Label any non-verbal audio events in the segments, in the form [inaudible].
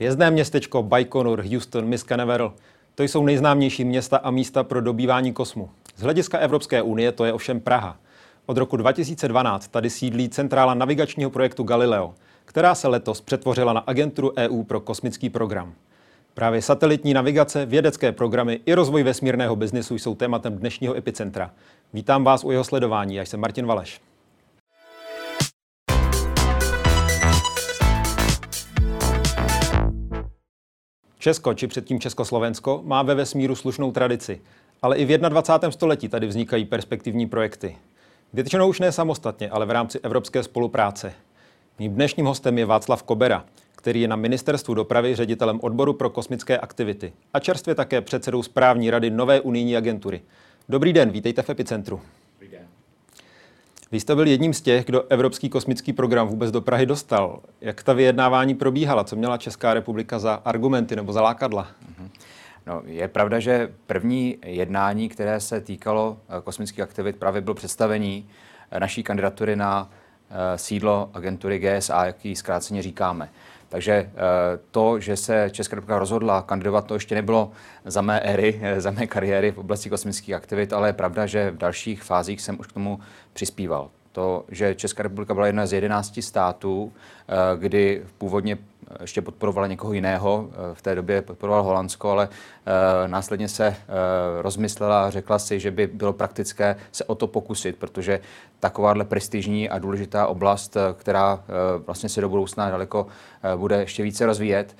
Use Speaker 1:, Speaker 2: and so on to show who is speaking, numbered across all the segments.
Speaker 1: Hvězdné městečko, Baikonur, Houston, Miss Canaveral, to jsou nejznámější města a místa pro dobývání kosmu. Z hlediska Evropské unie to je ovšem Praha. Od roku 2012 tady sídlí centrála navigačního projektu Galileo, která se letos přetvořila na agenturu EU pro kosmický program. Právě satelitní navigace, vědecké programy i rozvoj vesmírného biznesu jsou tématem dnešního epicentra. Vítám vás u jeho sledování, já jsem Martin Valeš. Česko, či předtím Československo, má ve vesmíru slušnou tradici, ale i v 21. století tady vznikají perspektivní projekty. Většinou už ne samostatně, ale v rámci evropské spolupráce. Mým dnešním hostem je Václav Kobera, který je na ministerstvu dopravy ředitelem odboru pro kosmické aktivity a čerstvě také předsedou správní rady nové unijní agentury. Dobrý den, vítejte v Epicentru. Vy jste byl jedním z těch, kdo Evropský kosmický program vůbec do Prahy dostal. Jak ta vyjednávání probíhala? Co měla Česká republika za argumenty nebo za lákadla? Mm-hmm.
Speaker 2: No, je pravda, že první jednání, které se týkalo eh, kosmických aktivit, právě bylo představení eh, naší kandidatury na eh, sídlo agentury GSA, jak ji zkráceně říkáme. Takže to, že se Česká republika rozhodla kandidovat, to ještě nebylo za mé éry, za mé kariéry v oblasti kosmických aktivit, ale je pravda, že v dalších fázích jsem už k tomu přispíval. To, že Česká republika byla jedna z jedenácti států, kdy původně ještě podporovala někoho jiného. Eh, v té době podporoval Holandsko, ale eh, následně se eh, rozmyslela a řekla si, že by bylo praktické se o to pokusit, protože takováhle prestižní a důležitá oblast, která vlastně se do budoucna daleko bude ještě více rozvíjet,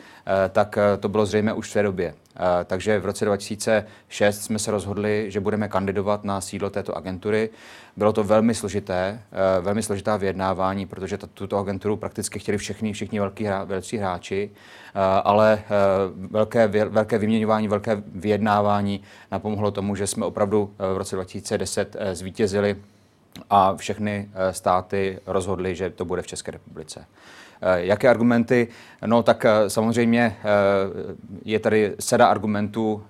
Speaker 2: tak to bylo zřejmě už v té době. Takže v roce 2006 jsme se rozhodli, že budeme kandidovat na sídlo této agentury. Bylo to velmi složité, velmi složitá vyjednávání, protože tuto agenturu prakticky chtěli všichni, všichni velcí ale velké, velké vyměňování, velké vyjednávání napomohlo tomu, že jsme opravdu v roce 2010 zvítězili a všechny státy rozhodly, že to bude v České republice. Eh, jaké argumenty? No tak eh, samozřejmě eh, je tady sada argumentů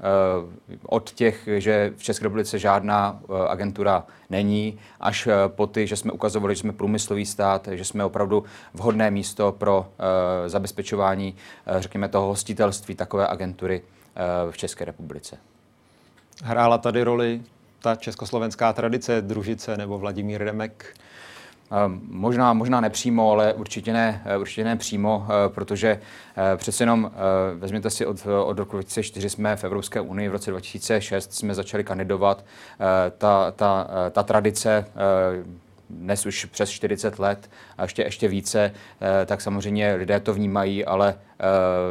Speaker 2: od těch, že v České republice žádná agentura není, až po ty, že jsme ukazovali, že jsme průmyslový stát, že jsme opravdu vhodné místo pro zabezpečování, řekněme, toho hostitelství takové agentury v České republice.
Speaker 1: Hrála tady roli ta československá tradice, družice nebo Vladimír Remek?
Speaker 2: Ehm, možná, možná nepřímo, ale určitě ne, eh, určitě ne přímo, eh, protože eh, přece jenom vezměte si od, od roku 2004 jsme v Evropské unii, v roce 2006 jsme začali kandidovat. Ta, ta, ta tradice dnes už přes 40 let a ještě, ještě více, tak samozřejmě lidé to vnímají, ale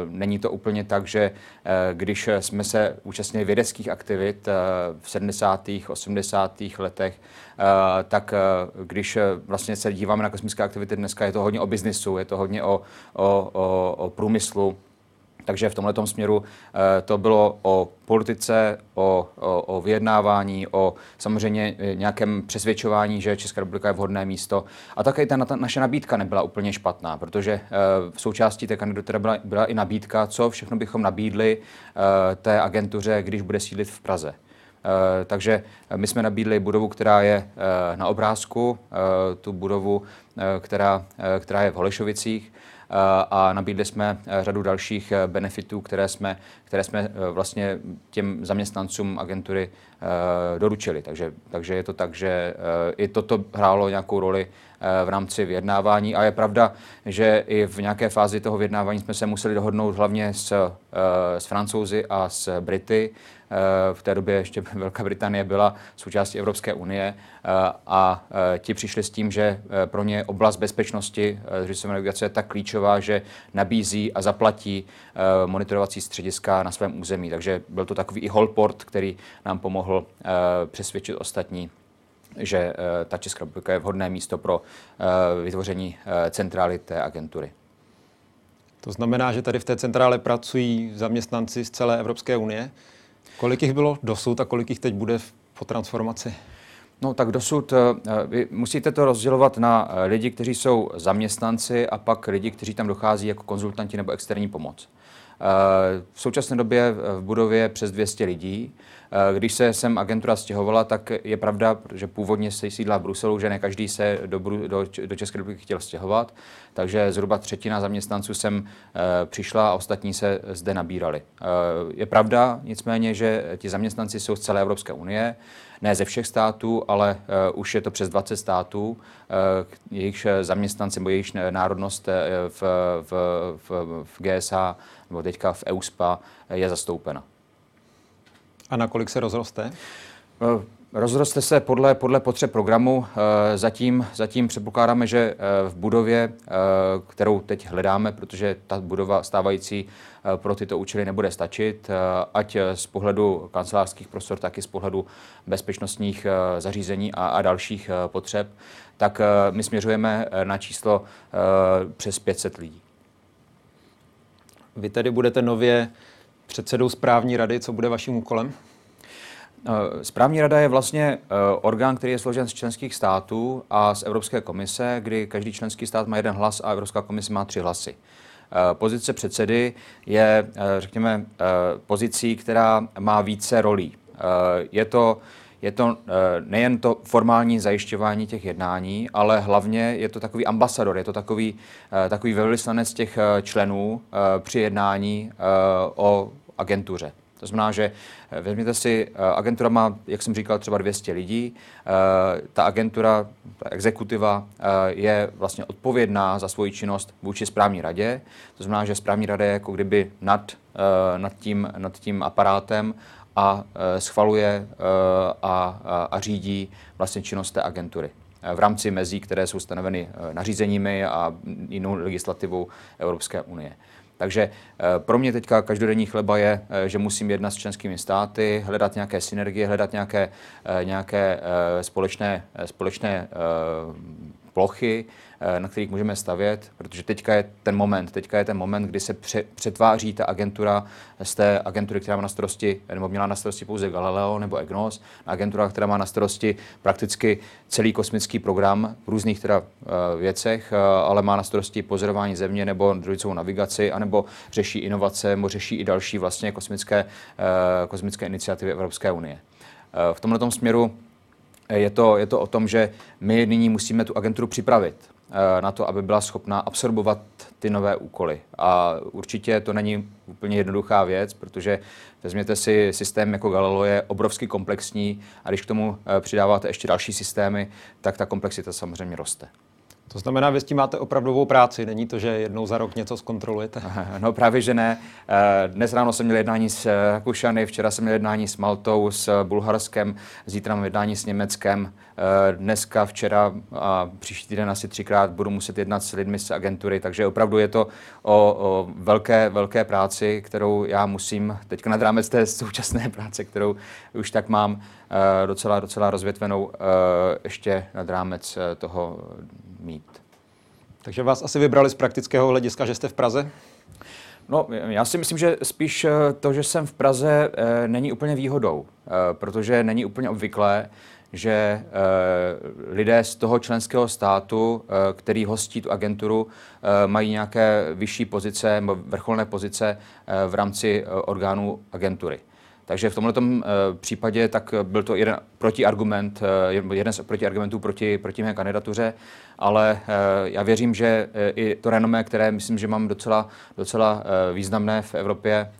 Speaker 2: není to úplně tak, že když jsme se účastnili vědeckých aktivit v 70. 80. letech, Eh, tak eh, když eh, vlastně se díváme na kosmické aktivity dneska, je to hodně o biznisu, je to hodně o, o, o, o průmyslu, takže v tomto směru to bylo o politice, o, o, o vyjednávání, o samozřejmě nějakém přesvědčování, že Česká republika je vhodné místo. A také ta, ta naše nabídka nebyla úplně špatná, protože v součástí té kandidatury byla, byla i nabídka, co všechno bychom nabídli té agentuře, když bude sídlit v Praze. Eh, takže my jsme nabídli budovu, která je eh, na obrázku, eh, tu budovu, která, která je v Holešovicích a nabídli jsme řadu dalších benefitů, které jsme, které jsme vlastně těm zaměstnancům agentury doručili. Takže, takže je to tak, že i toto hrálo nějakou roli v rámci vyjednávání a je pravda, že i v nějaké fázi toho vyjednávání jsme se museli dohodnout hlavně s, s Francouzi a s Brity, Eh, v té době ještě [laughs] Velká Británie byla součástí Evropské unie eh, a eh, ti přišli s tím, že pro ně oblast bezpečnosti řízové navigace je tak klíčová, že nabízí a zaplatí monitorovací střediska na svém území. Takže byl to takový i holport, který nám pomohl přesvědčit ostatní že ta Česká republika je vhodné místo pro vytvoření centrály té agentury.
Speaker 1: To znamená, že tady v té centrále pracují zaměstnanci z celé Evropské unie. Kolik jich bylo dosud a kolik jich teď bude po transformaci?
Speaker 2: No tak dosud uh, vy musíte to rozdělovat na uh, lidi, kteří jsou zaměstnanci a pak lidi, kteří tam dochází jako konzultanti nebo externí pomoc. V současné době v budově přes 200 lidí. Když se sem agentura stěhovala, tak je pravda, že původně se sídla v Bruselu, že ne každý se do, do, do České republiky chtěl stěhovat, takže zhruba třetina zaměstnanců sem přišla a ostatní se zde nabírali. Je pravda nicméně, že ti zaměstnanci jsou z celé Evropské unie, ne ze všech států, ale uh, už je to přes 20 států, uh, jejichž zaměstnanci nebo jejichž národnost v, v, v, v GSA nebo teďka v EUSPA je zastoupena.
Speaker 1: A nakolik se rozroste?
Speaker 2: Rozroste se podle, podle potřeb programu. Zatím, zatím předpokládáme, že v budově, kterou teď hledáme, protože ta budova stávající pro tyto účely nebude stačit, ať z pohledu kancelářských prostor, tak i z pohledu bezpečnostních zařízení a, a dalších potřeb, tak my směřujeme na číslo přes 500 lidí.
Speaker 1: Vy tedy budete nově předsedou správní rady. Co bude vaším úkolem?
Speaker 2: Eh, správní rada je vlastně eh, orgán, který je složen z členských států a z Evropské komise, kdy každý členský stát má jeden hlas a Evropská komise má tři hlasy. Eh, pozice předsedy je, řekněme, pozicí, která má více rolí. Je to je to nejen to formální zajišťování těch jednání, ale hlavně je to takový ambasador, je to takový, takový velvyslanec těch členů při jednání o agentuře. To znamená, že vezměte si, agentura má, jak jsem říkal, třeba 200 lidí. Ta agentura, ta exekutiva je vlastně odpovědná za svoji činnost vůči správní radě. To znamená, že správní rada je jako kdyby nad, nad, tím, nad tím aparátem a schvaluje a, a, a řídí vlastně činnost té agentury v rámci mezí, které jsou stanoveny nařízeními a jinou legislativou Evropské unie. Takže pro mě teďka každodenní chleba je, že musím jednat s členskými státy, hledat nějaké synergie, hledat nějaké, nějaké společné, společné plochy, Eh, na kterých můžeme stavět, protože teďka je ten moment, teďka je ten moment, kdy se přetváří ta agentura z té agentury, která má na starosti, nebo měla na starosti pouze Galileo nebo EGNOS, na agentura, která má na starosti prakticky celý kosmický program v různých teda uh, věcech, uh, ale má na starosti pozorování země nebo družicovou navigaci, anebo řeší inovace, nebo řeší i další vlastně kosmické, kosmické iniciativy Evropské unie. V tomto směru je to, je to o tom, že my nyní musíme tu agenturu připravit. Eh, na to, aby byla schopná absorbovat ty nové úkoly. A určitě to není úplně jednoduchá věc, protože vezměte si systém jako Galileo je obrovsky komplexní a když k tomu eh, přidáváte ještě další systémy, tak ta komplexita samozřejmě roste.
Speaker 1: To znamená, vy s tím máte opravdovou práci, není to, že jednou za rok něco zkontrolujete? [laughs]
Speaker 2: No právě, že ne. Eh, dnes ráno jsem měl jednání s Rakušany, včera jsem měl jednání s Maltou, s Bulharskem, zítra mám jednání s Německem. Eh, dneska, včera a příští týden asi třikrát budu muset jednat s lidmi z agentury, takže opravdu je to o, o velké, velké práci, kterou já musím teďka nad rámec té současné [laughs] práce, kterou už tak mám eh, docela, docela rozvětvenou, ještě nad rámec toho mít.
Speaker 1: Takže vás asi vybrali z praktického hlediska, že jste v Praze?
Speaker 2: No, já si myslím, že spíš eh, to, že jsem v Praze, eh, není úplně výhodou, eh, protože není úplně obvyklé, že lidé z toho členského státu, který hostí tu agenturu, mají nějaké vyšší pozice vrcholné pozice v rámci orgánů agentury. Takže v tomto případě tak byl to jeden protiargument, jeden z protiargumentů proti, proti mé kandidatuře ale eh, já věřím, že eh, i to renomé, které myslím, že mám docela, docela eh, významné v Evropě,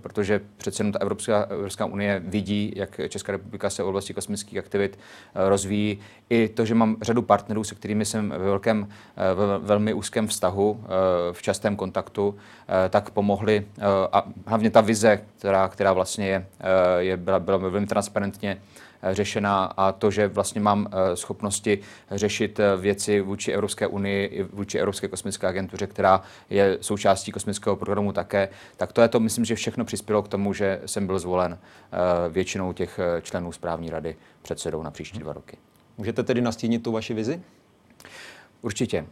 Speaker 2: protože přece jenom ta Evropská, Evropská unie vidí, jak Česká republika se v oblasti kosmických aktivit rozvíjí. I to, že mám řadu partnerů, se kterými jsem ve velkém, ve velmi úzkém vztahu, v častém kontaktu, tak pomohli. A hlavně ta vize, která, která vlastně je, je byla, byla velmi transparentně řešena a to, že vlastně mám eh, schopnosti řešit eh, věci vůči Evropské unii i vůči Evropské kosmické agentuře, která je součástí kosmického programu také, tak to je to, myslím, že všechno přispělo k tomu, že jsem byl zvolen většinou těch členů správní rady předsedou na příští dva roky.
Speaker 1: Můžete tedy nastínit tu vaši vizi?
Speaker 2: Určitě.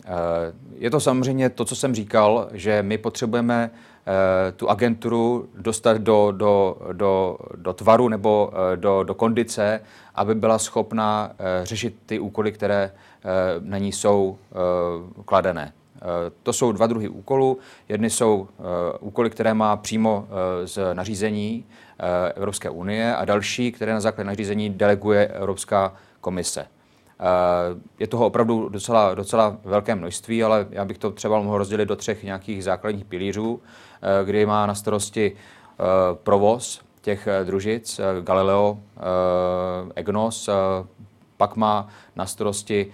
Speaker 2: Je to samozřejmě to, co jsem říkal, že my potřebujeme Eh, tu agenturu dostat do, do, do, do tvaru nebo eh, do, do kondice, aby byla schopna eh, řešit ty úkoly, které na ní jsou kladené. To jsou dva druhy úkolů. Jedny jsou úkoly, které má přímo z nařízení Evropské unie a další, které na základě nařízení deleguje Evropská komise. Je toho opravdu docela, docela velké množství, ale já bych to třeba mohl rozdělit do třech nějakých základních pilířů, kdy má na starosti provoz těch družic, Galileo, EGNOS, pak má na starosti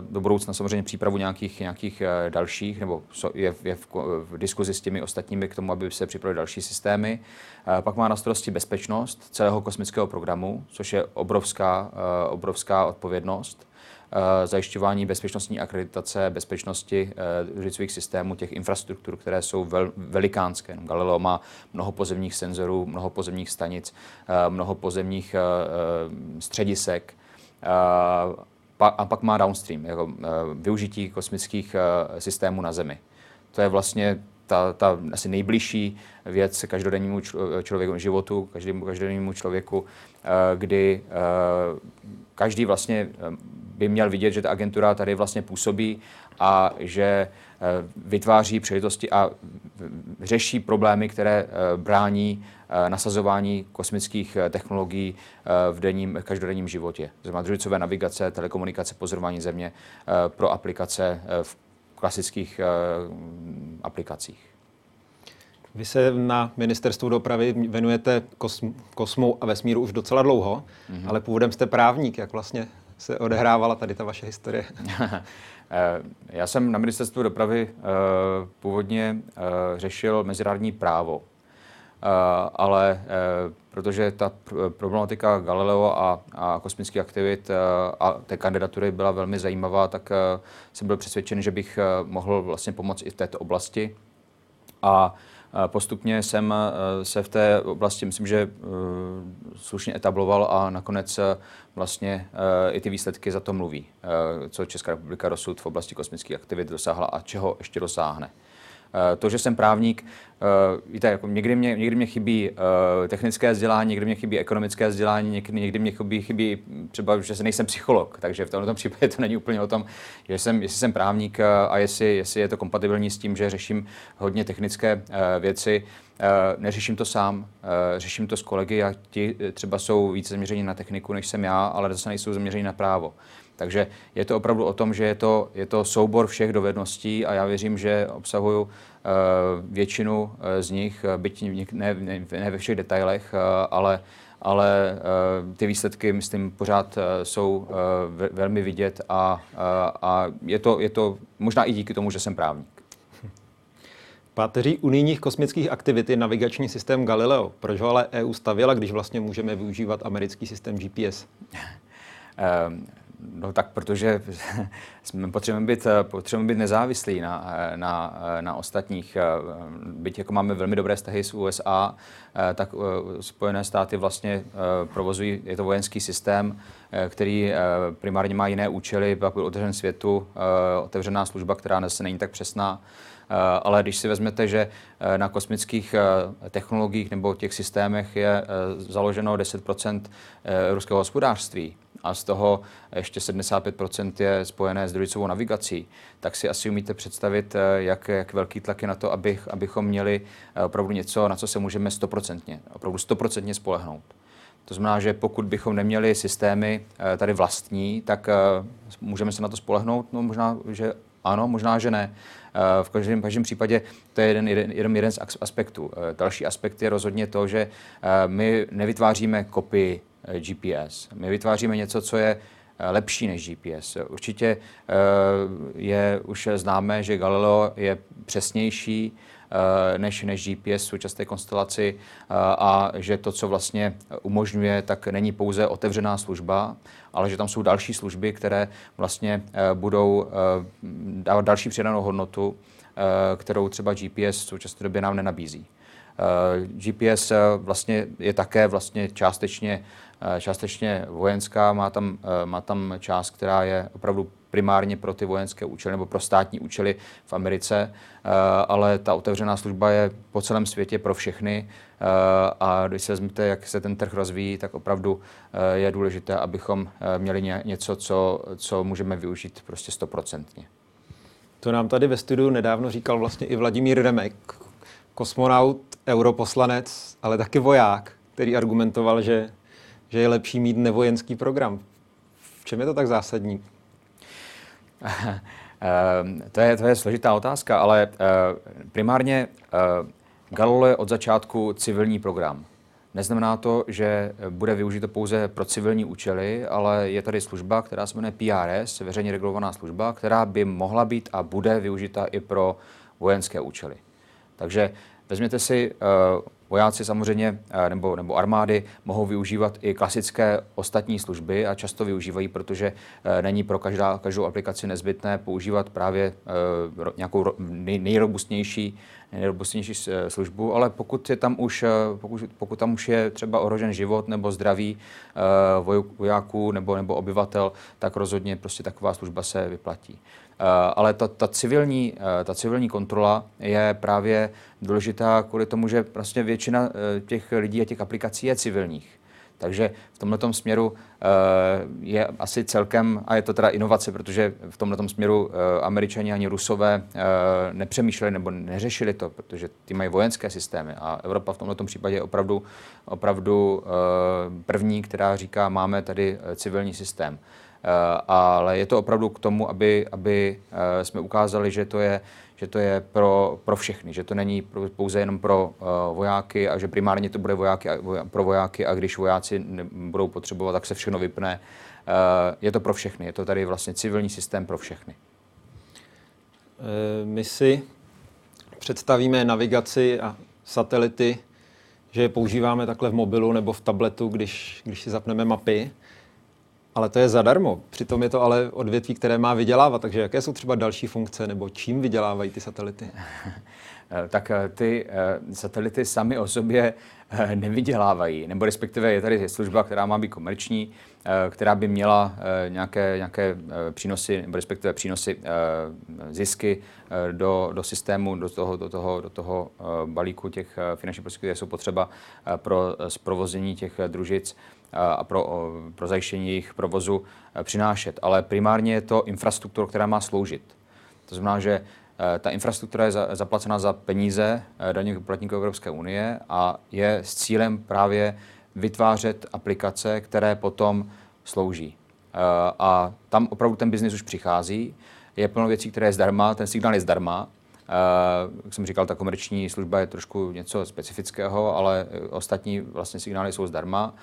Speaker 2: do budoucna samozřejmě přípravu nějakých, nějakých dalších, nebo je, je v, v diskuzi s těmi ostatními k tomu, aby se připravili další systémy. Pak má na starosti bezpečnost celého kosmického programu, což je obrovská, obrovská odpovědnost. Zajišťování bezpečnostní akreditace, bezpečnosti družicových systémů, těch infrastruktur, které jsou vel, velikánské. Galileo má mnoho pozemních senzorů, mnoho pozemních stanic, mnoho pozemních středisek, a pak má downstream, jako využití kosmických systémů na Zemi. To je vlastně ta, ta asi nejbližší věc každodennímu člověku, životu, každému každodennímu člověku, kdy každý vlastně by měl vidět, že ta agentura tady vlastně působí a že vytváří příležitosti a řeší problémy, které brání nasazování kosmických technologií v denním, každodenním životě. Znamená družicové navigace, telekomunikace, pozorování země pro aplikace v klasických aplikacích.
Speaker 1: Vy se na ministerstvu dopravy věnujete kosm- kosmu a vesmíru už docela dlouho, mm-hmm. ale původem jste právník. Jak vlastně se odehrávala tady ta vaše historie? [laughs] [laughs]
Speaker 2: Já jsem na ministerstvu dopravy původně řešil mezinárodní právo, ale protože ta problematika Galileo a, a kosmických aktivit a té kandidatury byla velmi zajímavá, tak jsem byl přesvědčen, že bych mohl vlastně pomoct i v této oblasti. A Postupně jsem eh, se v té oblasti, myslím, že eh, slušně etabloval a nakonec eh, vlastně i ty výsledky za to mluví, co Česká republika dosud v oblasti kosmických aktivit dosáhla a čeho ještě dosáhne. Eh, to, že jsem právník, eh, víte, jako někdy, mě, někdy mě chybí eh, technické vzdělání, někdy mě chybí ekonomické vzdělání, někdy, někdy mě chybí, chybí třeba, že se nejsem psycholog, takže v tomto [laughs] případě to není úplně o tom, že jsem, jestli jsem právník a jestli, jestli je to kompatibilní s tím, že řeším hodně technické věci. Neřeším to sám, řeším to s kolegy a ti třeba jsou více zaměření na techniku, než jsem já, ale zase nejsou zaměření na právo. Takže je to opravdu o tom, že je to, je to soubor všech dovedností a já věřím, že obsahuju uh, většinu uh, z nich, byť ne, ne, ne ve všech detailech, ale ale uh, ty výsledky, myslím, pořád uh, jsou uh, velmi vidět a, a je, to, je to možná i díky tomu, že jsem právník.
Speaker 1: Páteří unijních kosmických aktivit je navigační systém Galileo. Proč ho ale EU stavěla, když vlastně můžeme využívat americký systém GPS? [laughs]
Speaker 2: No tak protože [laughs] jsme potřebujeme být, potřebujeme být nezávislí na, na, na ostatních. Byť jako máme velmi dobré vztahy s USA, tak Spojené státy vlastně provozují, je to vojenský systém, který primárně má jiné účely, pak byl otevřen světu, otevřená služba, která dnes není tak přesná. Ale když si vezmete, že na kosmických technologiích nebo těch systémech je založeno 10% ruského hospodářství, a z toho ještě 75% je spojené s družicovou navigací, tak si asi umíte představit, eh, jak, jak velký tlak je na to, abych, abychom měli eh, opravdu něco, na co se můžeme 100%, opravdu 100% spolehnout. To znamená, že pokud bychom neměli systémy eh, tady vlastní, tak můžeme se na to spolehnout? No možná, že ano, možná, že ne. V každém, každém případě to je jeden, jeden, jeden, jeden z aspektů. Další aspekt je rozhodně to, že my nevytváříme kopii Eh, GPS. My vytváříme něco, co je eh, lepší než GPS. Určitě eh, je už známé, že Galileo je přesnější než, než GPS v současné konstelaci a že to, co vlastně umožňuje, tak není pouze otevřená služba, ale že tam jsou další služby, které vlastně budou dávat další přidanou hodnotu, kterou třeba GPS v současné době nám nenabízí. GPS vlastně je také vlastně částečně Eh, částečně vojenská, má tam, eh, má tam část, která je opravdu primárně pro ty vojenské účely nebo pro státní účely v Americe, eh, ale ta otevřená služba je po celém světě pro všechny a když se vezmete, jak se ten trh rozvíjí, tak opravdu je důležité, abychom měli něco, co, co můžeme využít prostě stoprocentně.
Speaker 1: To nám tady ve studiu nedávno říkal vlastně i Vladimír Remek, kosmonaut, europoslanec, ale taky voják, který argumentoval, že, že je lepší mít nevojenský program. V čem je to tak zásadní?
Speaker 2: Ehm, to je, to je složitá otázka, ale eh, primárně eh, Galileo je od začátku civilní program. Neznamená to, že bude využito pouze pro civilní účely, ale je tady služba, která se jmenuje PRS, veřejně regulovaná služba, která by mohla být a bude využita i pro vojenské účely. Takže vezměte si, uh, vojáci samozřejmě, uh, nebo, nebo armády mohou využívat i klasické ostatní služby a často využívají, protože uh, není pro každá, každou aplikaci nezbytné používat právě nějakou nej, nejrobustnější nejrobustnější službu, ale pokud, je tam už, pokud, pokud tam už je třeba ohrožen život nebo zdraví vojáků nebo, nebo obyvatel, tak rozhodně prostě taková služba se vyplatí. Eh, ale ta, ta, civilní, eh, ta civilní kontrola je právě důležitá kvůli tomu, že vlastně většina eh, těch lidí a těch aplikací je civilních. Takže v tomto směru je asi celkem, a je to teda inovace, protože v tomto směru američani ani rusové nepřemýšleli nebo neřešili to, protože ty mají vojenské systémy a Evropa v tomto případě je opravdu, opravdu první, která říká, máme tady civilní systém. Eh, ale je to opravdu k tomu, aby, aby eh, jsme ukázali, že to je, že to je pro, pro všechny, že to není pouze jenom pro uh, vojáky a že primárně to bude vojáky pro vojáky a když vojáci budou potřebovat, tak se všechno vypne. Je to pro všechny, je to tady vlastně civilní systém pro všechny.
Speaker 1: My si představíme navigaci a satelity, že je používáme takhle v mobilu nebo v tabletu, když, když si zapneme mapy. Ale to je zadarmo. Přitom je to ale odvětví, které má vydělávat. Takže jaké jsou třeba další funkce nebo čím vydělávají ty satelity? [laughs]
Speaker 2: tak eh, ty eh, satelity sami o sobě eh, nevydělávají, nebo respektive je tady služba, která má být komerční, která by měla nějaké, nějaké přínosy, nebo respektive přínosy zisky do, do systému, do toho, do toho, do toho balíku těch finančních prostředků, které jsou potřeba pro zprovození těch družic a pro, pro zajištění jejich provozu přinášet. Ale primárně je to infrastruktura, která má sloužit. To znamená, že Eh, ta infrastruktura je zaplacena za peníze eh, daňových poplatníků Evropské unie a je s cílem právě vytvářet aplikace, které potom slouží. A tam opravdu ten biznis už přichází. Je plno věcí, které je zdarma, ten signál je zdarma. Jak jsem říkal, ta komerční služba je trošku něco specifického, ale ostatní vlastně signály jsou zdarma.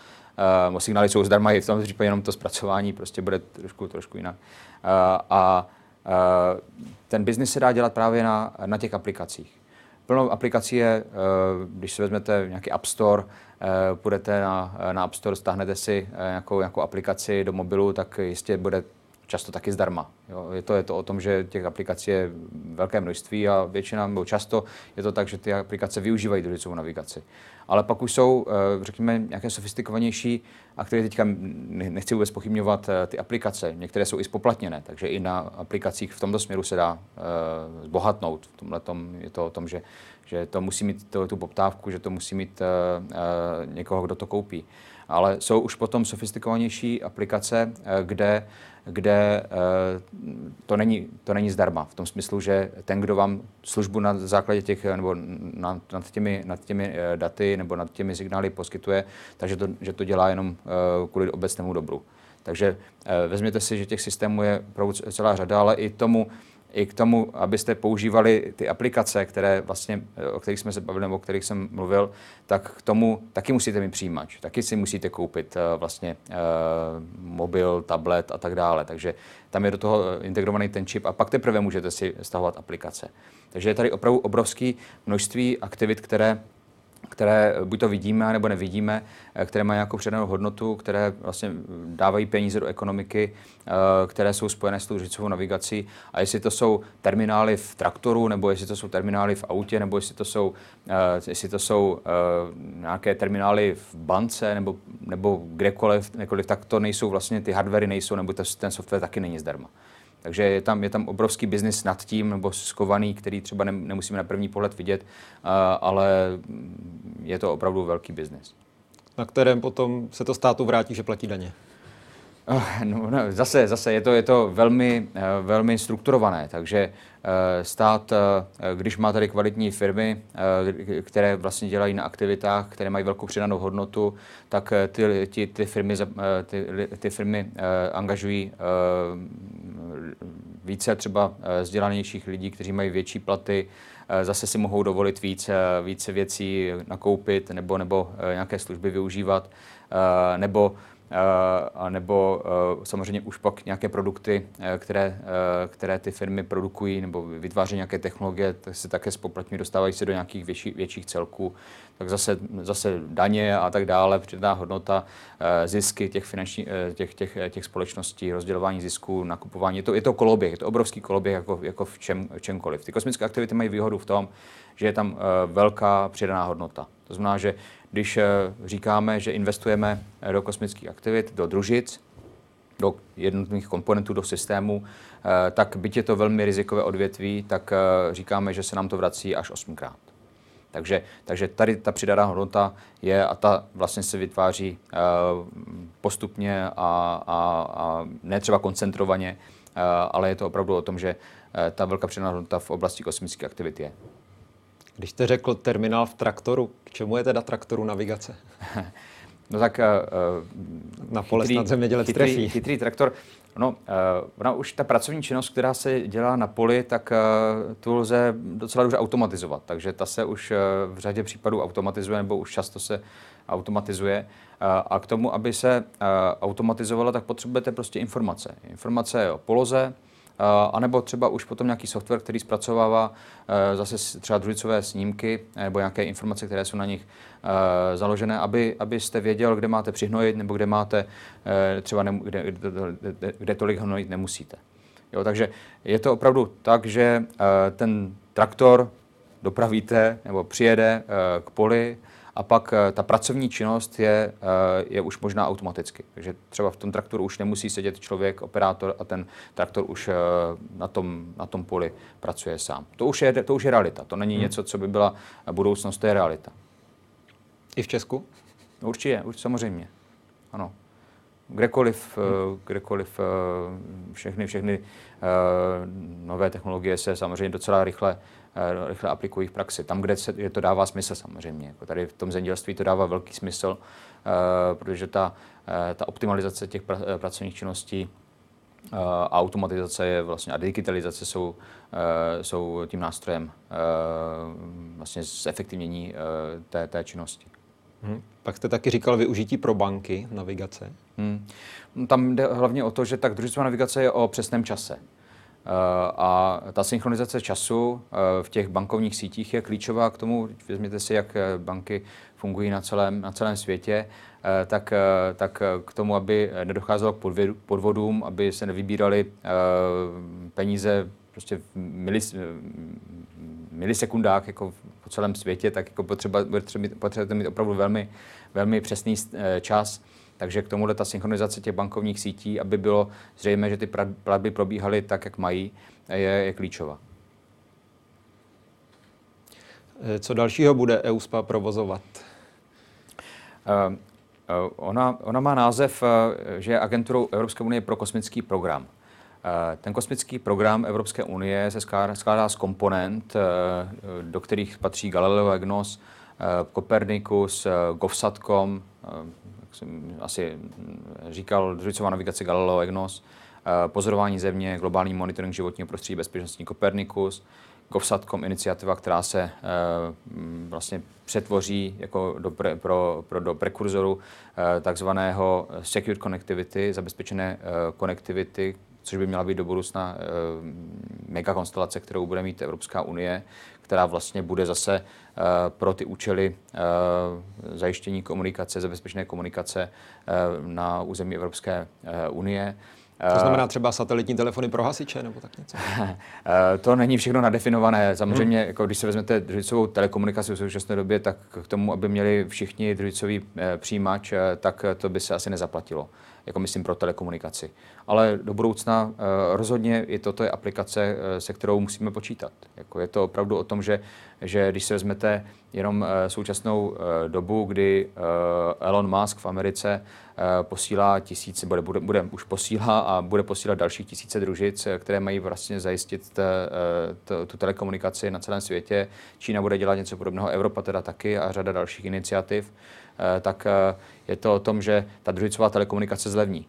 Speaker 2: Signály jsou zdarma i v tom případě jenom to zpracování prostě bude trošku, trošku jinak. A Eh, ten biznis se dá dělat právě na, na těch aplikacích. Plno aplikací je, eh, když si vezmete nějaký App Store, eh, půjdete na, na App Store, stáhnete si nějakou, nějakou aplikaci do mobilu, tak jistě bude často taky zdarma. Jo, je, to, je to o tom, že těch aplikací je velké množství a většina, nebo často je to tak, že ty aplikace využívají družicovou navigaci. Ale pak už jsou, eh, řekněme, nějaké sofistikovanější aktivity. Teďka nechci vůbec pochybňovat eh, ty aplikace. Některé jsou i spoplatněné, takže i na aplikacích v tomto směru se dá uh, zbohatnout. V tomhle je to o tom, že, že to musí mít tu poptávku, že to musí mít někoho, kdo to koupí. Ale jsou už potom sofistikovanější aplikace, kde kde eh, to není, to není zdarma. V tom smyslu, že ten, kdo vám službu na základě těch, nebo nad, nad, těmi, nad těmi eh, daty nebo nad těmi signály poskytuje, takže to, že to dělá jenom eh, kvůli obecnému dobru. Takže vezměte si, že těch systémů je celá řada, ale i tomu i k tomu, abyste používali ty aplikace, které vlastně, o kterých jsme se bavili nebo o kterých jsem mluvil, tak k tomu taky musíte mít přijímač. Taky si musíte koupit uh, vlastně uh, mobil, tablet a tak dále. Takže tam je do toho integrovaný ten čip a pak teprve můžete si stahovat aplikace. Takže je tady opravdu obrovské množství aktivit, které které buď to vidíme, nebo nevidíme, eh, které mají nějakou předanou hodnotu, které vlastně dávají peníze do ekonomiky, eh, které jsou spojené s tou řícovou navigací. A jestli to jsou terminály v traktoru, nebo jestli to jsou terminály v autě, nebo jestli to jsou, eh, jestli to jsou nějaké terminály v bance, nebo, nebo kdekoliv, kdekoliv, tak to nejsou vlastně ty hardwary nejsou, nebo ten software taky není zdarma. Takže je tam, je tam obrovský biznis nad tím, nebo skovaný, který třeba ne, nemusíme na první pohled vidět, ale je to opravdu velký biznis.
Speaker 1: Na kterém potom se to státu vrátí, že platí daně?
Speaker 2: No, no, zase, zase je to, je to velmi, velmi strukturované, takže stát, když má tady kvalitní firmy, které vlastně dělají na aktivitách, které mají velkou přidanou hodnotu, tak ty, ty, ty, firmy, ty, ty firmy angažují více třeba vzdělanějších lidí, kteří mají větší platy, zase si mohou dovolit více, více věcí nakoupit nebo, nebo nějaké služby využívat, nebo nebo e, samozřejmě už pak nějaké produkty, e, které, které ty firmy produkují nebo vytváří nějaké technologie, tak se také spoplatňují, dostávají se do nějakých větší, větších celků. Tak zase, zase daně a tak dále, přidaná hodnota, zisky těch, finanční, těch, těch, těch společností, rozdělování zisků, nakupování. Je to, je to koloběh, je to obrovský koloběh jako, jako v, čem, v čemkoliv. Ty kosmické aktivity mají výhodu v tom, že je tam velká přidaná hodnota. To znamená, že když eh, říkáme, že investujeme eh, do kosmických aktivit, do družic, do jednotných komponentů do systému, eh, tak byť je to velmi rizikové odvětví, tak říkáme, že se nám to vrací až osmkrát. Takže, takže tady ta přidaná hodnota je a ta vlastně se vytváří postupně a, a, a ne třeba koncentrovaně, ale je to opravdu o tom, že ta velká přidaná hodnota v oblasti kosmických aktivit je.
Speaker 1: Když jste řekl terminál v traktoru, k čemu je teda traktoru navigace? [laughs]
Speaker 2: No tak
Speaker 1: uh, na pole snad zemědělec chytrý, trefí.
Speaker 2: Chytrý traktor, no, uh, ona už ta pracovní činnost, která se dělá na poli, tak uh, tu lze docela dobře automatizovat. Takže ta se už uh, v řadě případů automatizuje, nebo už často se automatizuje. Uh, a k tomu, aby se uh, automatizovala, tak potřebujete prostě informace. Informace o poloze, Eh, a nebo třeba už potom nějaký software, který zpracovává eh, zase třeba družicové snímky nebo nějaké informace, které jsou na nich eh, založené, aby, abyste věděl, kde máte přihnojit nebo kde máte třeba ne, kde, kde, kde tolik hnojit nemusíte. Jo, takže je to opravdu tak, že ten traktor dopravíte nebo přijede k poli, a pak eh, ta pracovní činnost je, eh, je už možná automaticky. Takže třeba v tom traktoru už nemusí sedět člověk, operátor a ten traktor už eh, na tom, na tom poli pracuje sám. To už, je, to už je realita. To není hmm. něco, co by byla budoucnost, to je realita.
Speaker 1: I v Česku?
Speaker 2: No, určitě, už samozřejmě. Ano. Kdekoliv, hmm. kdekoliv všechny, všechny nové technologie se samozřejmě docela rychle rychle aplikují v praxi. Tam, kde se, je to dává smysl samozřejmě. Jako tady v tom zemědělství to dává velký smysl, uh, protože ta, uh, ta optimalizace těch pra, pracovních činností a automatizace je vlastně a digitalizace jsou, jsou tím nástrojem vlastně zefektivnění té, té činnosti.
Speaker 1: Hmm. Pak jste taky říkal využití pro banky navigace. Hmm.
Speaker 2: Tam jde hlavně o to, že tak družicová navigace je o přesném čase. Eh, a ta synchronizace času eh, v těch bankovních sítích je klíčová k tomu, vezměte si, jak eh, banky fungují na celém, na celém světě, tak, tak k tomu, aby nedocházelo k podvodům, aby se nevybíraly peníze prostě v milis, milisekundách jako po celém světě, tak jako potřeba, potřebujete mít opravdu velmi, velmi přesný čas. Takže k tomuhle ta synchronizace těch bankovních sítí, aby bylo zřejmé, že ty platby probíhaly tak, jak mají, je, je klíčová.
Speaker 1: Eh, co dalšího bude EUSPA provozovat?
Speaker 2: Uh, uh, ona, ona má název, uh, že je agenturou Evropské unie pro kosmický program. Ten kosmický program Evropské unie se skládá z komponent, do kterých patří Galileo EGNOS, Copernicus, Govsatcom, jak jsem asi říkal, družicová navigace Galileo EGNOS, eh, pozorování země, globální monitoring životního prostředí, bezpečnostní Copernicus, GovSatcom iniciativa, která se e, vlastně přetvoří jako do pre, pro, pro do prekurzoru e, takzvaného Secure Connectivity, zabezpečené konektivity, což by měla být do budoucna mega konstelace, kterou bude mít Evropská unie, která vlastně bude zase eh, pro ty účely eh, zajištění komunikace, zabezpečené komunikace eh, na území Evropské unie.
Speaker 1: To znamená třeba satelitní telefony pro hasiče nebo tak něco? [laughs]
Speaker 2: to není všechno nadefinované. Samozřejmě, hmm. jako když se vezmete družicovou telekomunikaci v současné době, tak k tomu, aby měli všichni družicový přijímač, tak to by se asi nezaplatilo jako myslím pro telekomunikaci. Ale do budoucna uh, rozhodně i toto je aplikace, uh, se kterou musíme počítat. Jako je to opravdu o tom, že, že když se vezmete jenom současnou dobu, kdy Elon Musk v Americe posílá tisíce, bude, bude, bude už posílá a bude posílat dalších tisíce družic, které mají vlastně zajistit t, t, tu telekomunikaci na celém světě. Čína bude dělat něco podobného, Evropa teda taky a řada dalších iniciativ. Tak je to o tom, že ta družicová telekomunikace zlevní.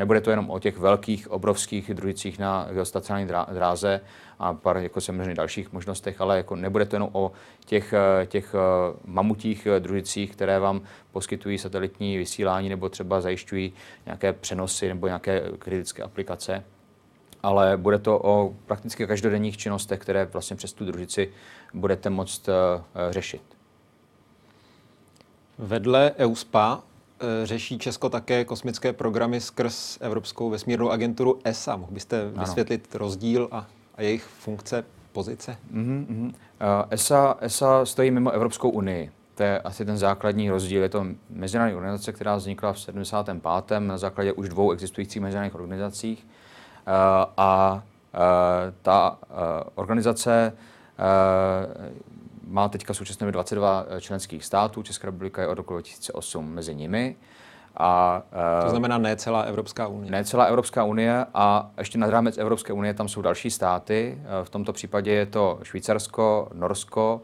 Speaker 2: Nebude to jenom o těch velkých, obrovských družicích na geostacionární dráze a pár jako samozřejmě dalších možnostech, ale jako nebude to jenom o těch, eh, těch eh, mamutích eh, družicích, které vám poskytují satelitní vysílání nebo třeba zajišťují nějaké přenosy nebo nějaké kritické aplikace, ale bude to o prakticky každodenních činnostech, které vlastně přes tu družici budete moct řešit.
Speaker 1: Vedle EUSPA Eh, řeší Česko také kosmické programy skrz Evropskou vesmírnou agenturu ESA. Mohl byste ano. vysvětlit rozdíl a, a jejich funkce, pozice?
Speaker 2: Mm-hmm. Uh, ESA, ESA stojí mimo Evropskou unii. To je asi ten základní rozdíl. Je to mezinárodní organizace, která vznikla v 75. na základě už dvou existujících mezinárodních organizací. Uh, a uh, ta uh, organizace má teďka současně 22 eh, členských států, Česká republika je od roku 2008 mezi nimi.
Speaker 1: A, to eh, znamená ne celá Evropská unie.
Speaker 2: Ne celá Evropská unie a ještě nad rámec Evropské unie tam jsou další státy. Eh, v tomto případě je to Švýcarsko, Norsko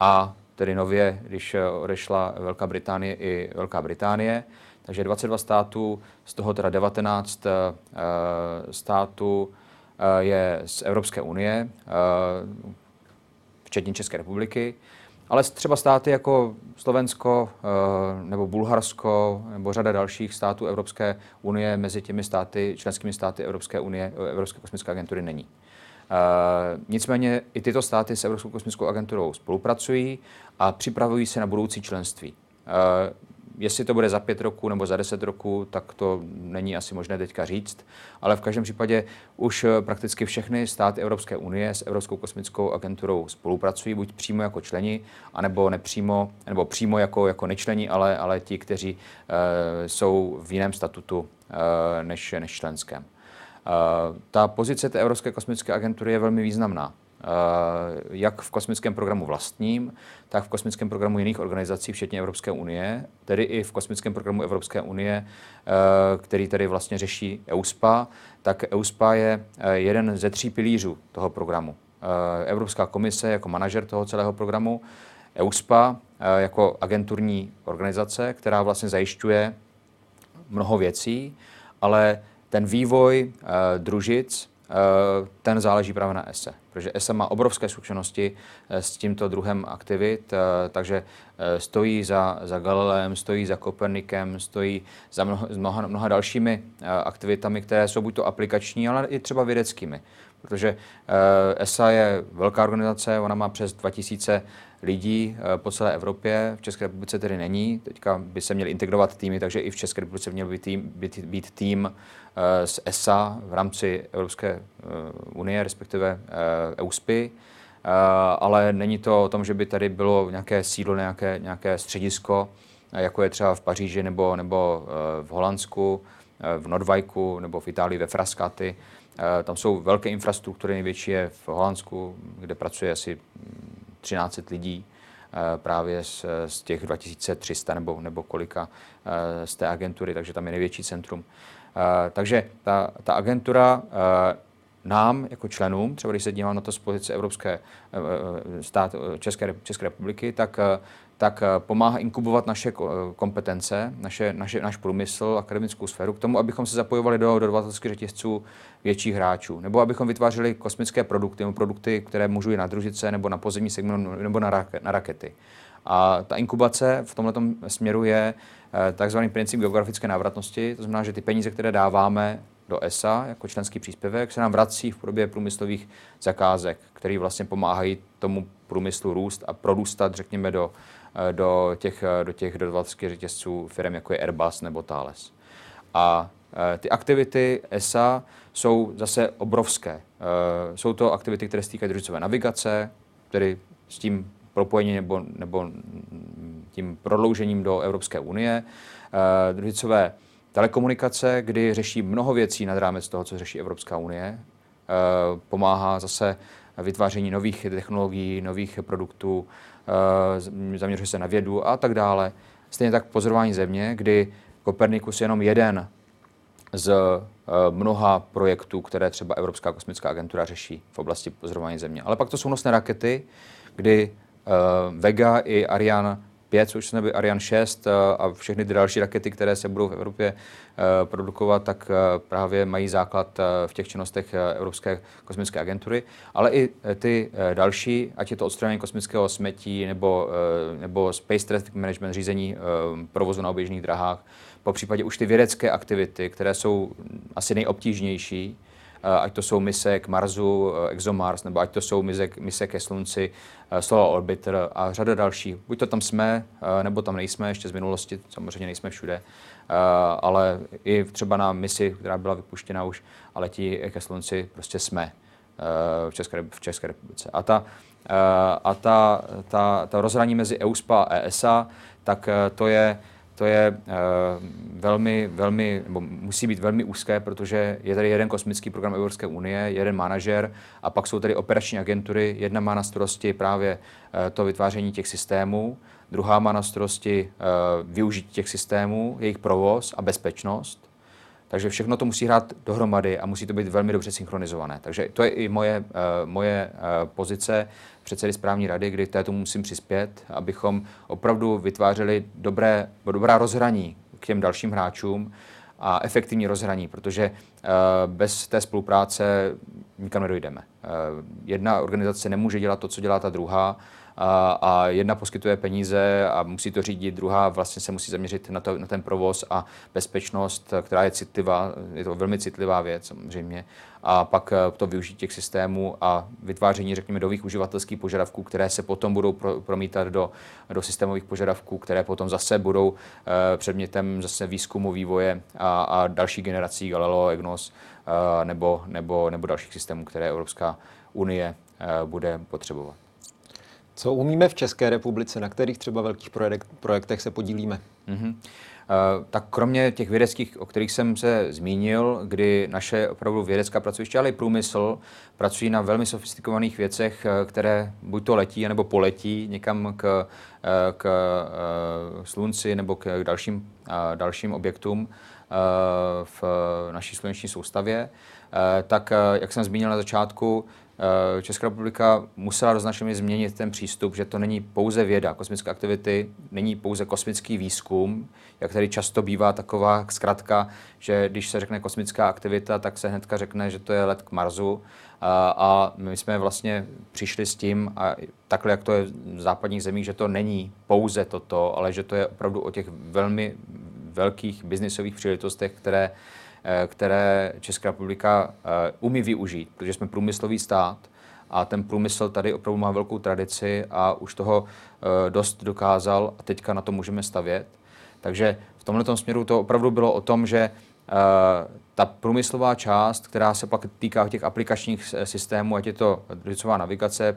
Speaker 2: a tedy nově, když odešla Velká Británie i Velká Británie. Takže 22 států, z toho teda 19 států je z Evropské unie včetně České republiky, ale třeba státy jako Slovensko eh, nebo Bulharsko nebo řada dalších států Evropské unie mezi těmi státy, členskými státy Evropské unie, eh, Evropské kosmické agentury není. Uh, nicméně i tyto státy s Evropskou kosmickou agenturou spolupracují a připravují se na budoucí členství. Uh, Jestli to bude za pět roků nebo za deset roků, tak to není asi možné teďka říct, ale v každém případě už eh, prakticky všechny státy Evropské unie s Evropskou kosmickou agenturou spolupracují, buď přímo jako členi, anebo nepřímo, nebo přímo jako, jako nečleni, ale, ale ti, kteří uh, jsou v jiném statutu uh, než, než členském. Uh, ta pozice té Evropské kosmické agentury je velmi významná. Eh, jak v kosmickém programu vlastním, tak v kosmickém programu jiných organizací, včetně Evropské unie, tedy i v kosmickém programu Evropské unie, eh, který tedy vlastně řeší EUSPA, tak EUSPA je eh, jeden ze tří pilířů toho programu. Evropská komise jako manažer toho celého programu, EUSPA jako agenturní organizace, která vlastně zajišťuje mnoho věcí, ale ten vývoj družic ten záleží právě na ESE, protože ESA má obrovské zkušenosti eh, s tímto druhem aktivit, eh, takže stojí za, za Galileem, stojí za Kopernikem, stojí za mnoha, mnoha, mnoha dalšími aktivitami, které jsou buď to aplikační, ale i třeba vědeckými. Protože ESA je velká organizace, ona má přes 2000 lidí po celé Evropě, v České republice tedy není. Teďka by se měly integrovat týmy, takže i v České republice měl být tým, být, být tým Eh, z ESA v rámci Evropské eh, unie, respektive eh, EUSPy, ale není to o tom, že by tady bylo nějaké sídlo, nějaké, nějaké středisko, jako je třeba v Paříži nebo, nebo v Holandsku, v Nordvajku nebo v Itálii ve Frascati. Tam jsou velké infrastruktury, největší je v Holandsku, kde pracuje asi 13 hm, lidí právě z, z těch 2300 nebo, nebo kolika z té agentury, takže tam je největší centrum. Eh, takže ta, ta agentura eh, nám jako členům, třeba když se dívám na to z pozice Evropské eh, stát, České, České republiky, tak, tak pomáhá inkubovat naše kompetence, naše, naše, náš průmysl, akademickou sféru k tomu, abychom se zapojovali do dodavatelských řetězců větších hráčů, nebo abychom vytvářeli kosmické produkty, nebo produkty, které můžou na družice, nebo na pozemní segment, nebo na, rak, na rakety. A ta inkubace v tomto směru je Eh, takzvaný princip geografické návratnosti. To znamená, že ty peníze, které dáváme do ESA jako členský příspěvek, se nám vrací v podobě průmyslových zakázek, které vlastně pomáhají tomu průmyslu růst a prorůstat, řekněme, do, eh, do těch, eh, do těch dodavatelských řetězců firm, jako je Airbus nebo Thales. A ty aktivity ESA jsou zase obrovské. Jsou to aktivity, které se týkají družicové navigace, tedy s tím propojení nebo, nebo tím prodloužením do Evropské unie. Eh, družicové telekomunikace, kdy řeší mnoho věcí nad rámec toho, co řeší Evropská unie. Eh, pomáhá zase vytváření nových technologií, nových produktů, zaměřuje se na vědu a tak dále. Stejně tak pozorování země, kdy Kopernikus je jenom jeden z mnoha projektů, které třeba Evropská kosmická agentura řeší v oblasti pozorování země. Ale pak to jsou nosné rakety, kdy Vega i Ariane 5, což se Ariane 6 a všechny ty další rakety, které se budou v Evropě Eh, produkovat, tak eh, právě mají základ eh, v těch činnostech Evropské kosmické agentury, ale i ty další, ať je to odstranění kosmického smetí nebo, nebo Space Traffic Management, řízení provozu na oběžných drahách, po případě už ty vědecké aktivity, které jsou asi nejobtížnější, ať to jsou mise k Marsu, ExoMars, nebo ať to jsou mise, mise ke Slunci, Solar Orbiter a řada dalších. Buď to tam jsme, nebo tam nejsme, ještě z minulosti, samozřejmě nejsme všude. Eh, ale i třeba na misi, která byla vypuštěna už a letí ke slunci, prostě jsme eh, v České, v České republice. A ta, eh, a ta, ta, ta rozhraní mezi EUSPA a ESA, tak to je, to je velmi, velmi, nebo musí být velmi úzké, protože je tady jeden kosmický program Evropské unie, jeden manažer a pak jsou tady operační agentury. Jedna má na starosti právě to vytváření těch systémů, druhá má na starosti uh, využití těch systémů, jejich provoz a bezpečnost. Takže všechno to musí hrát dohromady a musí to být velmi dobře synchronizované. Takže to je i moje, uh, moje uh, pozice předsedy správní rady, kdy této musím přispět, abychom opravdu vytvářeli dobré, dobrá rozhraní k těm dalším hráčům a efektivní rozhraní, protože uh, bez té spolupráce nikam nedojdeme. Uh, jedna organizace nemůže dělat to, co dělá ta druhá a, a jedna poskytuje peníze a musí to řídit, druhá vlastně se musí zaměřit na, to, na ten provoz a bezpečnost, která je citlivá, je to velmi citlivá věc samozřejmě. A pak eh, to využít těch systémů a vytváření, řekněme, nových uživatelských požadavků, které se potom budou pro, promítat do, do systémových požadavků, které potom zase budou uh, předmětem zase výzkumu, vývoje a, a další generací Galileo, EGNOS uh, nebo, nebo, nebo dalších systémů, které Evropská unie uh, bude potřebovat.
Speaker 1: Co umíme v České republice, na kterých třeba velkých projekt, projektech se podílíme? Mm-hmm.
Speaker 2: Tak kromě těch vědeckých, o kterých jsem se zmínil, kdy naše opravdu vědecká pracoviště, ale i průmysl pracují na velmi sofistikovaných věcech, eh, které buď to letí, nebo poletí někam k, eh, k slunci nebo k dalším, dalším objektům v naší sluneční soustavě. Tak, jak jsem zmínil na začátku, Česká republika musela do značné změnit ten přístup, že to není pouze věda, kosmické aktivity, není pouze kosmický výzkum, jak tady často bývá taková zkratka, že když se řekne kosmická aktivita, tak se hnedka řekne, že to je let k Marsu. A, a my jsme vlastně přišli s tím, a takhle, jak to je v západních zemích, že to není pouze toto, ale že to je opravdu o těch velmi velkých biznisových příležitostech, které Eh, které Česká republika eh, umí využít, protože jsme průmyslový stát a ten průmysl tady opravdu má velkou tradici a už toho eh, dost dokázal a teďka na to můžeme stavět. Takže v tomto směru to opravdu bylo o tom, že ta průmyslová část, která se pak týká těch aplikačních systémů, ať je to družicová navigace,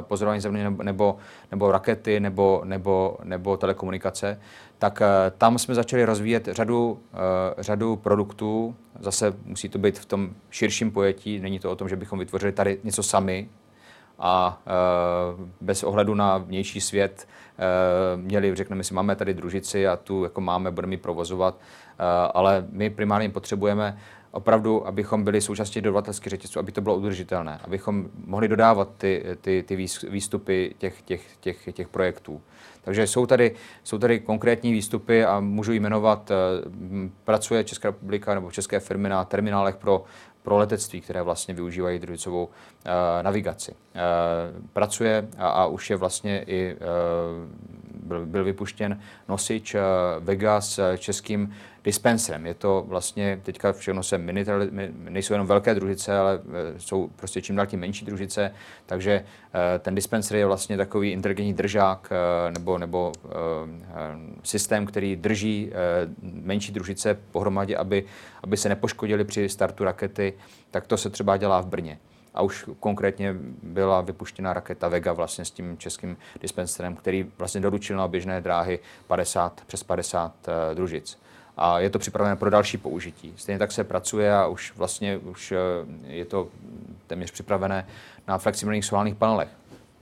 Speaker 2: pozorování země nebo, nebo rakety nebo, nebo, nebo telekomunikace, tak eh, tam jsme začali rozvíjet řadu, eh, řadu produktů. Zase musí to být v tom širším pojetí. Není to o tom, že bychom vytvořili tady něco sami a eh, bez ohledu na vnější svět měli, řekneme si, máme tady družici a tu jako máme, budeme ji provozovat, ale my primárně potřebujeme opravdu, abychom byli součástí dodavatelských řetězců, aby to bylo udržitelné, abychom mohli dodávat ty, ty, ty výstupy těch, těch, těch, těch projektů. Takže jsou tady, jsou tady konkrétní výstupy a můžu jmenovat, eh, pracuje Česká republika nebo české firmy na terminálech pro, pro letectví, které vlastně využívají družicovou uh, navigaci. Uh, pracuje a, a už je vlastně i uh, byl, byl vypuštěn nosič Vega s českým dispenserem. Je to vlastně, teďka všechno se mini, nejsou jenom velké družice, ale e, jsou prostě čím dál tím menší družice, takže e, ten dispenser je vlastně takový inteligentní držák e, nebo, nebo systém, který drží menší družice pohromadě, aby, aby se nepoškodili při startu rakety, tak to se třeba dělá v Brně. A už konkrétně byla vypuštěna raketa Vega vlastně s tím českým dispenserem, který vlastně doručil na běžné dráhy 50, přes 50 uh, družic a je to připravené pro další použití. Stejně tak se pracuje a už vlastně už eh, je to téměř připravené na flexibilních solárních panelech.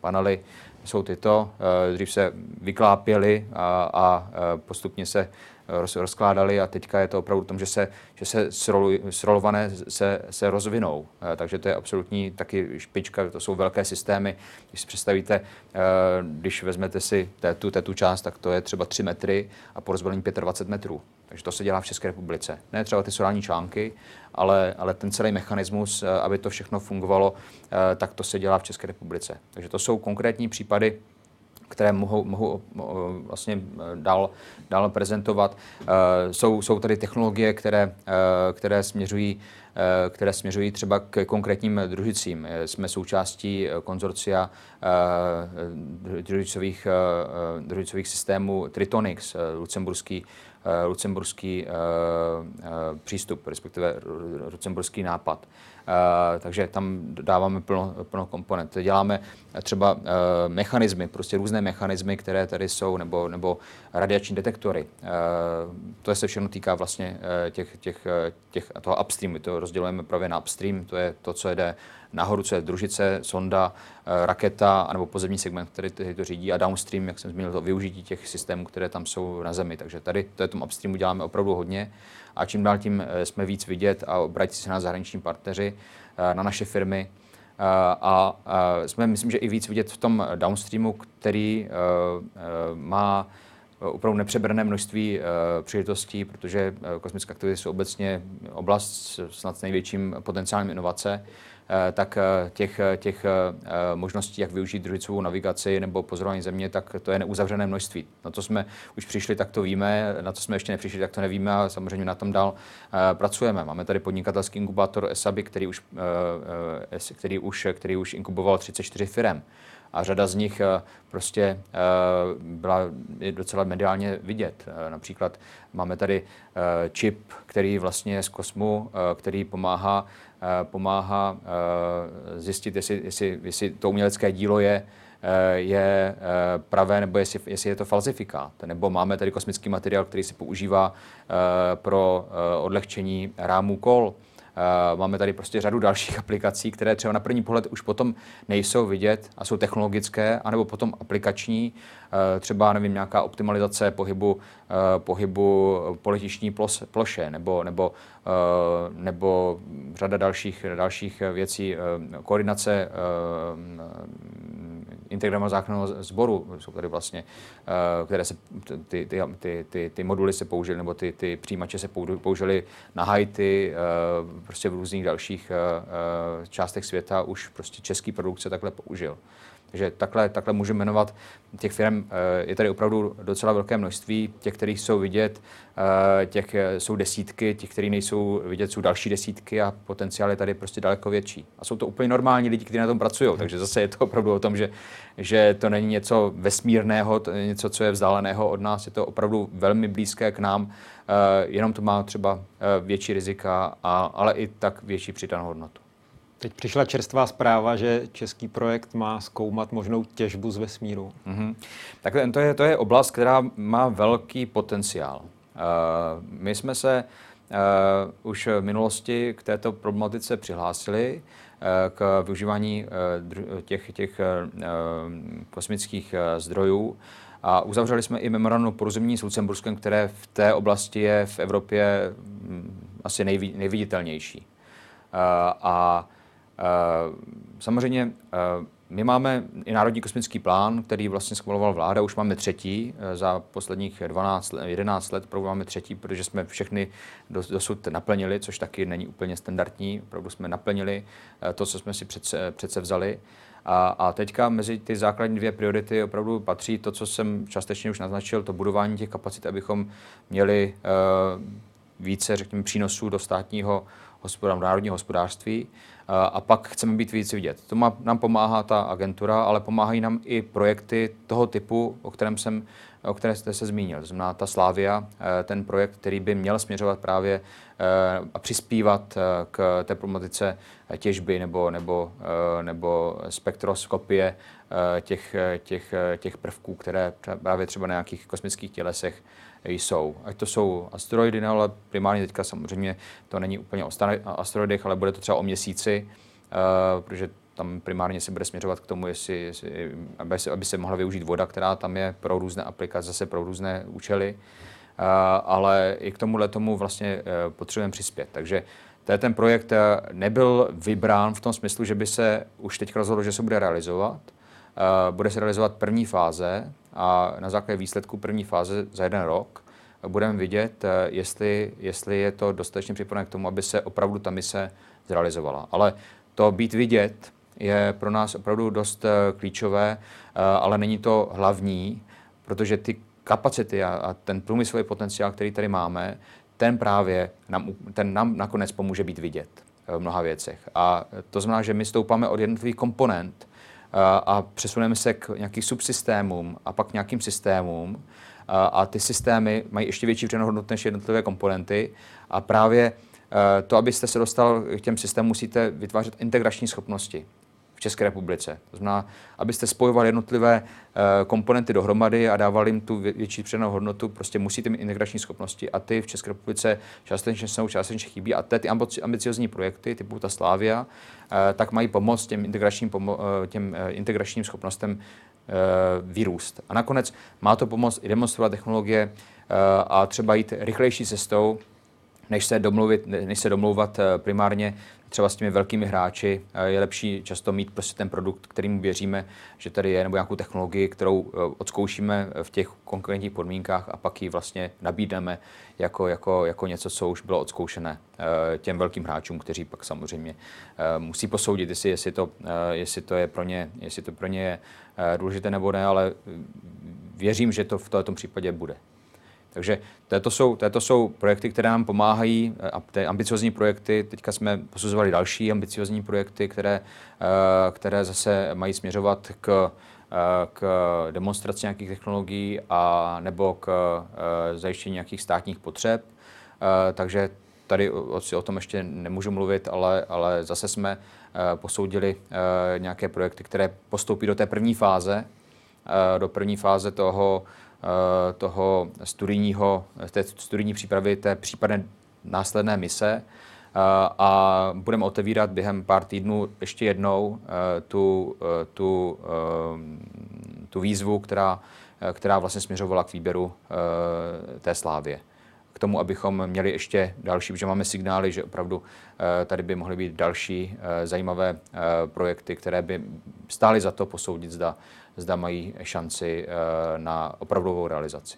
Speaker 2: Panely jsou tyto. Dřív se vyklápěly a, a postupně se roz, rozkládali a teďka je to opravdu tom, že se, že se sroluj, srolované se, se rozvinou. Takže to je absolutní taky špička, to jsou velké systémy. Když si představíte, když vezmete si tu, tu část, tak to je třeba 3 metry a po rozbalení 25 metrů. Takže to se dělá v České republice. Ne třeba ty solární články, ale, ale ten celý mechanismus, eh, aby to všechno fungovalo, eh, tak to se dělá v České republice. Takže to jsou konkrétní případy, které mohou, mohou eh, vlastně dál, dál prezentovat. Jsou, jsou tady technologie, které, které směřují které směřují třeba k konkrétním družicím. Jsme součástí konzorcia družicových, družicových systémů Tritonix, lucemburský Eh, lucemburský eh, eh, přístup, respektive lucemburský nápad. Takže tam dáváme plno, plno komponent. Děláme třeba mechanismy, prostě různé mechanismy, které tady jsou, nebo, nebo radiační detektory. To se všechno týká vlastně těch, těch, těch, toho upstream. My to rozdělujeme právě na upstream, to je to, co jde nahoru, co je družice, sonda, eh, raketa nebo pozemní segment, který to řídí a downstream, jak jsem zmínil, to využití těch systémů, které tam jsou na Zemi. Takže tady to je tom upstreamu děláme opravdu hodně a čím dál tím eh, jsme víc vidět a obrací se na zahraniční partneři, eh, na naše firmy, a, jsme, myslím, že i víc vidět v tom downstreamu, který má opravdu nepřeberné množství příležitostí, protože kosmické aktivity jsou obecně oblast snad s největším potenciálem inovace. Eh, tak eh, těch, eh, těch možností, jak využít družicovou navigaci nebo pozorování země, tak to je neuzavřené množství. Na to jsme už přišli, tak to víme, na to jsme ještě nepřišli, tak to nevíme a samozřejmě na tom dál pracujeme. Máme tady podnikatelský inkubátor ESABI, který už, který už, který už inkuboval 34 firm a řada z nich prostě byla docela mediálně vidět. Například máme tady čip, který vlastně z kosmu, který pomáhá pomáhá eh, zjistit, jestli, jestli, jestli to umělecké dílo je, eh, je pravé, nebo jestli, jestli je to falzifikát. Nebo máme tady kosmický materiál, který se používá pro odlehčení rámů kol. Máme tady prostě řadu dalších [laughs] aplikací, které třeba na první pohled už potom nejsou vidět a jsou technologické, anebo potom aplikační, třeba nevím, nějaká optimalizace pohybu, pohybu po letišní ploše, nebo, nebo Eh, nebo řada dalších, dalších věcí, eh, koordinace eh, integrovaného záchranného sboru, jsou tady vlastně, které se, ty, ty, ty, ty, ty moduly se použily, nebo ty, ty přijímače se použily na Haiti, prostě v různých dalších částech světa už prostě český produkt se takhle použil. Takže takhle, takhle můžu jmenovat těch firm. Eh, je tady opravdu docela velké množství. Těch, kterých jsou vidět, eh, těch eh, jsou desítky, těch, kteří nejsou vidět, jsou další desítky a potenciál je tady prostě daleko větší. A jsou to úplně normální lidi, kteří na tom pracují. Takže zase je to opravdu o tom, že, že to není něco vesmírného, to je něco, co je vzdáleného od nás. Je to opravdu velmi blízké k nám. Jenom to má třeba větší rizika, a, ale i tak větší přidanou hodnotu.
Speaker 1: Teď přišla čerstvá zpráva, že český projekt má zkoumat možnou těžbu z vesmíru. Mm-hmm.
Speaker 2: Tak to je, to je oblast, která má velký potenciál. Uh, my jsme se uh, už v minulosti k této problematice přihlásili uh, k využívání těch, těch kosmických zdrojů a uzavřeli jsme i memorandum porozumění s Lucemburskem, které v té oblasti je v Evropě mm, asi nejví, nejviditelnější. A Eh, samozřejmě eh, my máme i Národní kosmický plán, který vlastně schvaloval vláda, už máme třetí eh, za posledních 12, 11 let, opravdu máme třetí, protože jsme všechny dosud naplnili, což taky není úplně standardní, opravdu jsme naplnili to, co jsme si přece, přece vzali. A, a teďka mezi ty základní dvě priority opravdu patří to, co jsem částečně už naznačil, to budování těch kapacit, abychom měli uh, více, řekněme, přínosů do státního národního hospodářství a pak chceme být víc vidět. To má, nám pomáhá ta agentura, ale pomáhají nám i projekty toho typu, o kterém jsem o které jste se zmínil. Znamená ta Slávia, eh, ten projekt, který by měl směřovat právě eh, a přispívat eh, k té problematice těžby nebo, nebo, nebo spektroskopie těch, těch, těch prvků, které právě třeba na nějakých kosmických tělesech jsou. Ať to jsou asteroidy, no, ale primárně teďka samozřejmě to není úplně o asteroidech, ale bude to třeba o měsíci, uh, protože tam primárně se bude směřovat k tomu, jestli, jestli aby, se, aby se mohla využít voda, která tam je pro různé aplikace, zase pro různé účely. Ale i k tomuhle tomu vlastně potřebujeme přispět. Takže je ten projekt nebyl vybrán v tom smyslu, že by se už teď rozhodlo, že se bude realizovat. Bude se realizovat první fáze a na základě výsledku první fáze za jeden rok budeme vidět, eh, jestli, jestli je to dostatečně připravené k tomu, aby se opravdu ta mise zrealizovala. Ale to být vidět je pro nás opravdu dost eh, klíčové, eh, ale není to hlavní, protože ty kapacity a, a ten průmyslový potenciál, který tady máme, ten právě nám, ten nám nakonec pomůže být vidět v mnoha věcech. A to znamená, že my stoupáme od jednotlivých komponent a, přesuneme se k nějakým subsystémům a pak k nějakým systémům, a ty systémy mají ještě větší přidanou hodnotu než jednotlivé komponenty. A právě eh, to, abyste se dostal k těm systémům, musíte vytvářet integrační schopnosti v České republice. To znamená, abyste spojovali jednotlivé eh, komponenty dohromady a dávali jim tu větší přidanou hodnotu, prostě musíte mít integrační schopnosti a ty v České republice částečně jsou, částečně chybí. A ty ambiciozní projekty typu ta Slávia, eh, tak mají pomoct těm integračním, těm integračním schopnostem Eh, vyrůst. A nakonec má to pomoct i demonstrovat technologie eh, a třeba jít rychlejší cestou, než se, domluvit, než se domlouvat eh, primárně třeba s těmi velkými hráči. Je lepší často mít prostě ten produkt, kterým věříme, že tady je, nebo nějakou technologii, kterou odzkoušíme v těch konkurentních podmínkách a pak ji vlastně nabídneme jako, jako, jako něco, co už bylo odzkoušené těm velkým hráčům, kteří pak samozřejmě musí posoudit, jestli, jestli, to, jestli to je pro ně, jestli to pro ně je Eh, důležité nebo ne, ale věřím, že to v tomto případě bude. Takže to jsou, to jsou projekty, které nám pomáhají, eh, a ty ambiciozní projekty, teďka jsme posuzovali další ambiciozní projekty, které, eh, které zase mají směřovat k, k demonstraci nějakých technologií a nebo k zajištění nějakých státních potřeb. Takže tady o, o tom ještě nemůžu mluvit, ale, ale zase jsme Eh, posoudili eh, nějaké projekty, které postoupí do té první fáze, eh, do první fáze toho, toho studijního, té studijní přípravy, té případné následné mise a budeme otevírat během pár týdnů ještě jednou tu, tu, tu výzvu, která, která vlastně směřovala k výběru té slávě k tomu, abychom měli ještě další, protože máme signály, že opravdu eh, tady by mohly být další eh, zajímavé eh, projekty, které by stály za to posoudit, zda, zda mají šanci na opravdovou realizaci.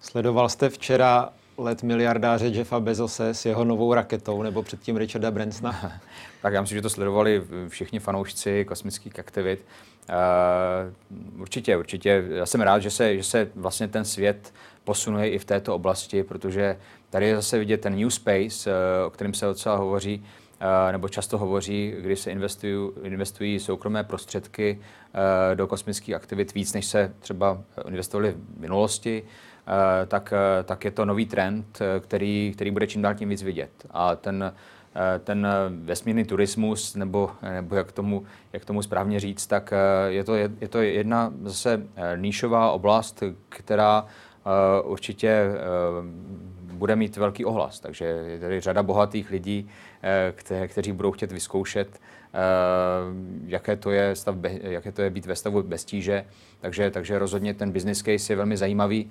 Speaker 1: Sledoval jste včera let miliardáře Jeffa Bezose s jeho novou raketou, nebo předtím Richarda Bransona? [laughs]
Speaker 2: tak já myslím, že to sledovali všichni fanoušci kosmických aktivit. Uh, určitě, určitě. Já jsem rád, že se, že se vlastně ten svět posunuje i v této oblasti, protože tady je zase vidět ten new space, uh, o kterém se docela hovoří, nebo často hovoří, kdy se investují, investují soukromé prostředky uh, do kosmických aktivit víc, než se třeba investovali v minulosti. Uh, tak, tak je to nový trend, který, který bude čím dál tím víc vidět. A ten Eh, ten vesmírný turismus, nebo, nebo jak, tomu, jak tomu správně říct, tak eh, je to, je to jedna zase eh, níšová oblast, která určitě bude mít velký ohlas. Takže je tady řada bohatých lidí, kte, kteří budou chtět vyzkoušet, jaké to je, stav, jaké to je být ve stavu bez tíže. Takže, takže rozhodně ten business case je velmi zajímavý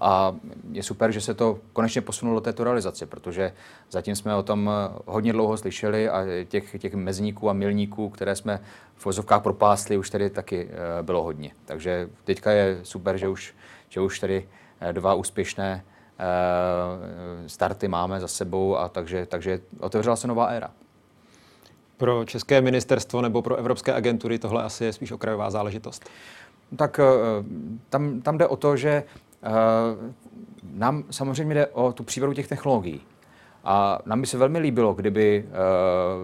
Speaker 2: a je super, že se to konečně posunulo do této realizace, protože zatím jsme o tom hodně dlouho slyšeli a těch, těch mezníků a milníků, které jsme v vozovkách propásli, už tady taky bylo hodně. Takže teďka je super, že už, že už tady dva úspěšné starty máme za sebou a takže, takže otevřela se nová éra.
Speaker 1: Pro České ministerstvo nebo pro evropské agentury tohle asi je spíš okrajová záležitost.
Speaker 2: Tak tam, tam jde o to, že Eh, nám samozřejmě jde o tu přírodu těch technologií. A nám by se velmi líbilo, kdyby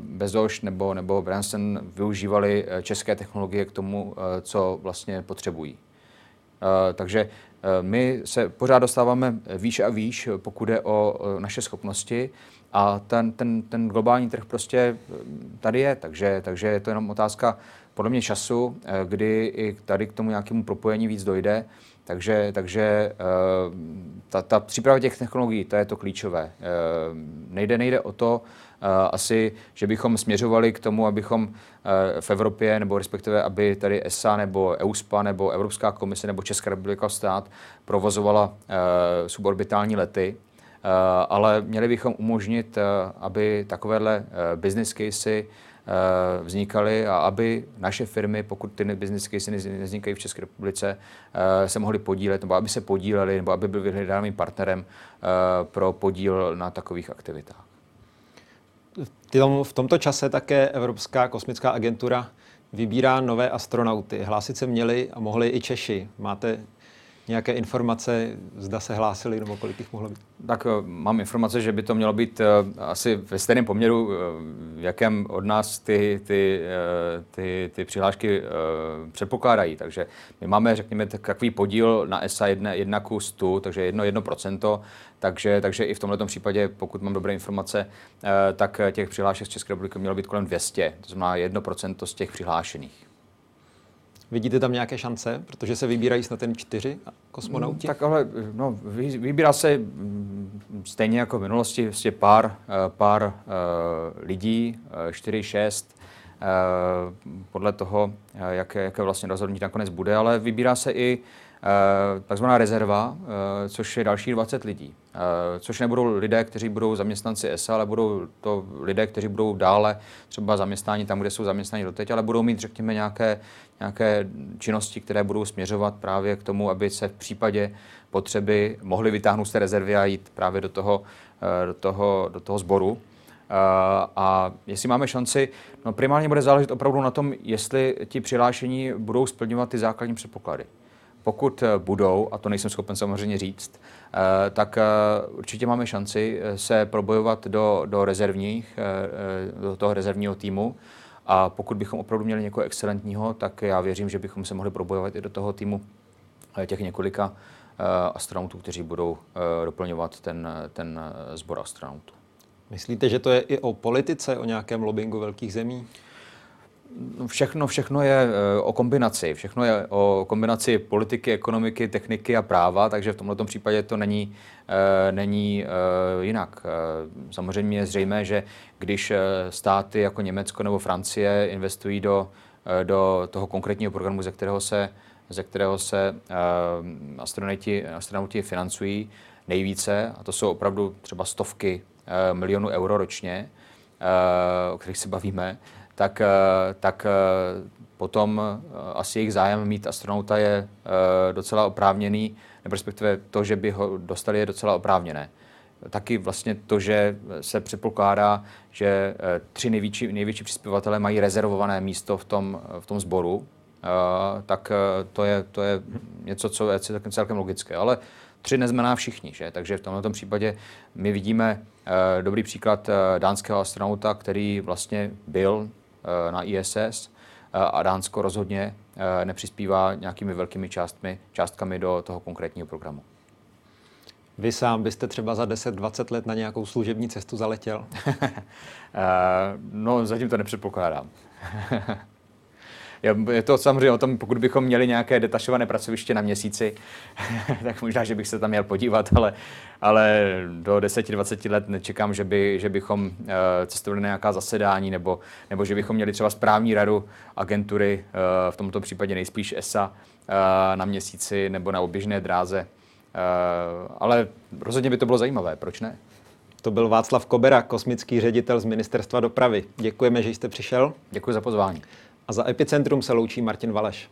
Speaker 2: Bezoš nebo, nebo Branson využívali české technologie k tomu, co vlastně potřebují. Takže my se pořád dostáváme výš a výš, pokud jde o naše schopnosti a ten, ten, ten globální trh prostě tady je, takže, takže je to jenom otázka podle mě času, kdy i tady k tomu nějakému propojení víc dojde Takže, takže ta, ta příprava těch technologií, to je to klíčové. Nejde, nejde o to, asi, že bychom směřovali k tomu, abychom v Evropě, nebo respektive, aby tady ESA, nebo EUSPA, nebo Evropská komise, nebo Česká republika stát provozovala suborbitální lety, ale měli bychom umožnit, aby takovéhle business casey Eh, vznikaly a aby naše firmy, pokud ty business casey nevznikají v České republice, eh, se mohly podílet, nebo aby se podíleli, nebo aby byli vyhledaným partnerem eh, pro podíl na takových aktivitách.
Speaker 1: V tomto čase také Evropská kosmická agentura vybírá nové astronauty. Hlásit se měli a mohli i Češi. Máte nějaké informace, zda se hlásili nebo kolik jich mohlo být?
Speaker 2: Tak eh, mám informace, že by to mělo být eh, asi ve stejném poměru, eh, v jakém od nás ty, ty, ty, ty přihlášky předpokládají. Takže my máme, řekněme, takový podíl na ESA 1, 1 ku 100, takže 1, 1%, takže, takže i v tomto případě, pokud mám dobré informace, tak těch přihlášek z České republiky mělo být kolem 200, to znamená 1% z těch přihlášených.
Speaker 1: Vidíte tam nějaké šance, protože se vybírají snad ten čtyři kosmonauti?
Speaker 2: Tak ale no, vybírá se mm, stejně jako v minulosti vlastně pár, eh, pár uh, lidí, uh, čtyři, šest, podle toho, jaké, jaké vlastně rozhodnutí nakonec bude, ale vybírá se i Eh, takzvaná rezerva, eh, což je další 20 lidí. Eh, což nebudou lidé, kteří budou zaměstnanci ESA, ale budou to lidé, kteří budou dále třeba zaměstnáni tam, kde jsou zaměstnáni doteď, ale budou mít, řekněme, nějaké, nějaké činnosti, které budou směřovat právě k tomu, aby se v případě potřeby mohli vytáhnout z té rezervy a jít právě do toho, do toho, do toho sboru. A jestli máme šanci, no primárně bude záležet opravdu na tom, jestli ti přihlášení budou splňovat ty základní předpoklady. Pokud eh, budou, a to nejsem schopen samozřejmě říct, eh, tak eh, určitě máme šanci se probojovat do, do rezervních, do toho rezervního týmu. A pokud bychom opravdu měli někoho excelentního, tak já věřím, že bychom se mohli probojovat i do toho týmu těch několika astronautů, kteří budou doplňovat ten, ten sbor astronautů.
Speaker 1: Myslíte, že to je i o politice, o nějakém lobbingu velkých zemí?
Speaker 2: No, všechno, všechno je eh, o kombinaci. Všechno je o kombinaci politiky, ekonomiky, techniky a práva, takže v tomto případě to není, eh, není eh, jinak. Samozřejmě je zřejmé, že když státy jako Německo nebo Francie investují do, do toho konkrétního programu, ze kterého se, ze kterého se astronauti, astronauti financují nejvíce, a to jsou opravdu třeba stovky milionů euro ročně, o kterých se bavíme, tak, eh, tak eh, potom eh, asi jejich zájem mít astronauta je docela oprávněný, nebo respektive to, že by ho dostali, je docela oprávněné. Taky vlastně to, že se předpokládá, že tři největší, největší přispěvatele mají rezervované místo v tom, v tom sboru, tak to je, to je něco, co je celkem logické. Ale tři neznamená všichni, že? takže v tomto případě my vidíme dobrý příklad dánského astronauta, který vlastně byl Eh, na ISS a Dánsko rozhodně nepřispívá nějakými velkými částmi, částkami do toho konkrétního programu.
Speaker 1: Vy sám byste třeba za 10-20 let na nějakou služební cestu zaletěl? [laughs]
Speaker 2: no, zatím to nepředpokládám. [laughs] Je to samozřejmě o tom, pokud bychom měli nějaké detašované pracoviště na měsíci, [laughs] tak možná, že bych se tam měl podívat, ale, ale do 10-20 let nečekám, že, by, že bychom uh, cestovali na nějaká zasedání nebo, nebo že bychom měli třeba správní radu agentury, uh, v tomto případě nejspíš ESA, uh, na měsíci nebo na oběžné dráze. Ale rozhodně by to bylo zajímavé, proč ne?
Speaker 1: To byl Václav Kobera, kosmický ředitel z Ministerstva dopravy. Děkujeme, že jste přišel.
Speaker 2: Děkuji za pozvání
Speaker 1: a za Epicentrum se loučí Martin Valeš.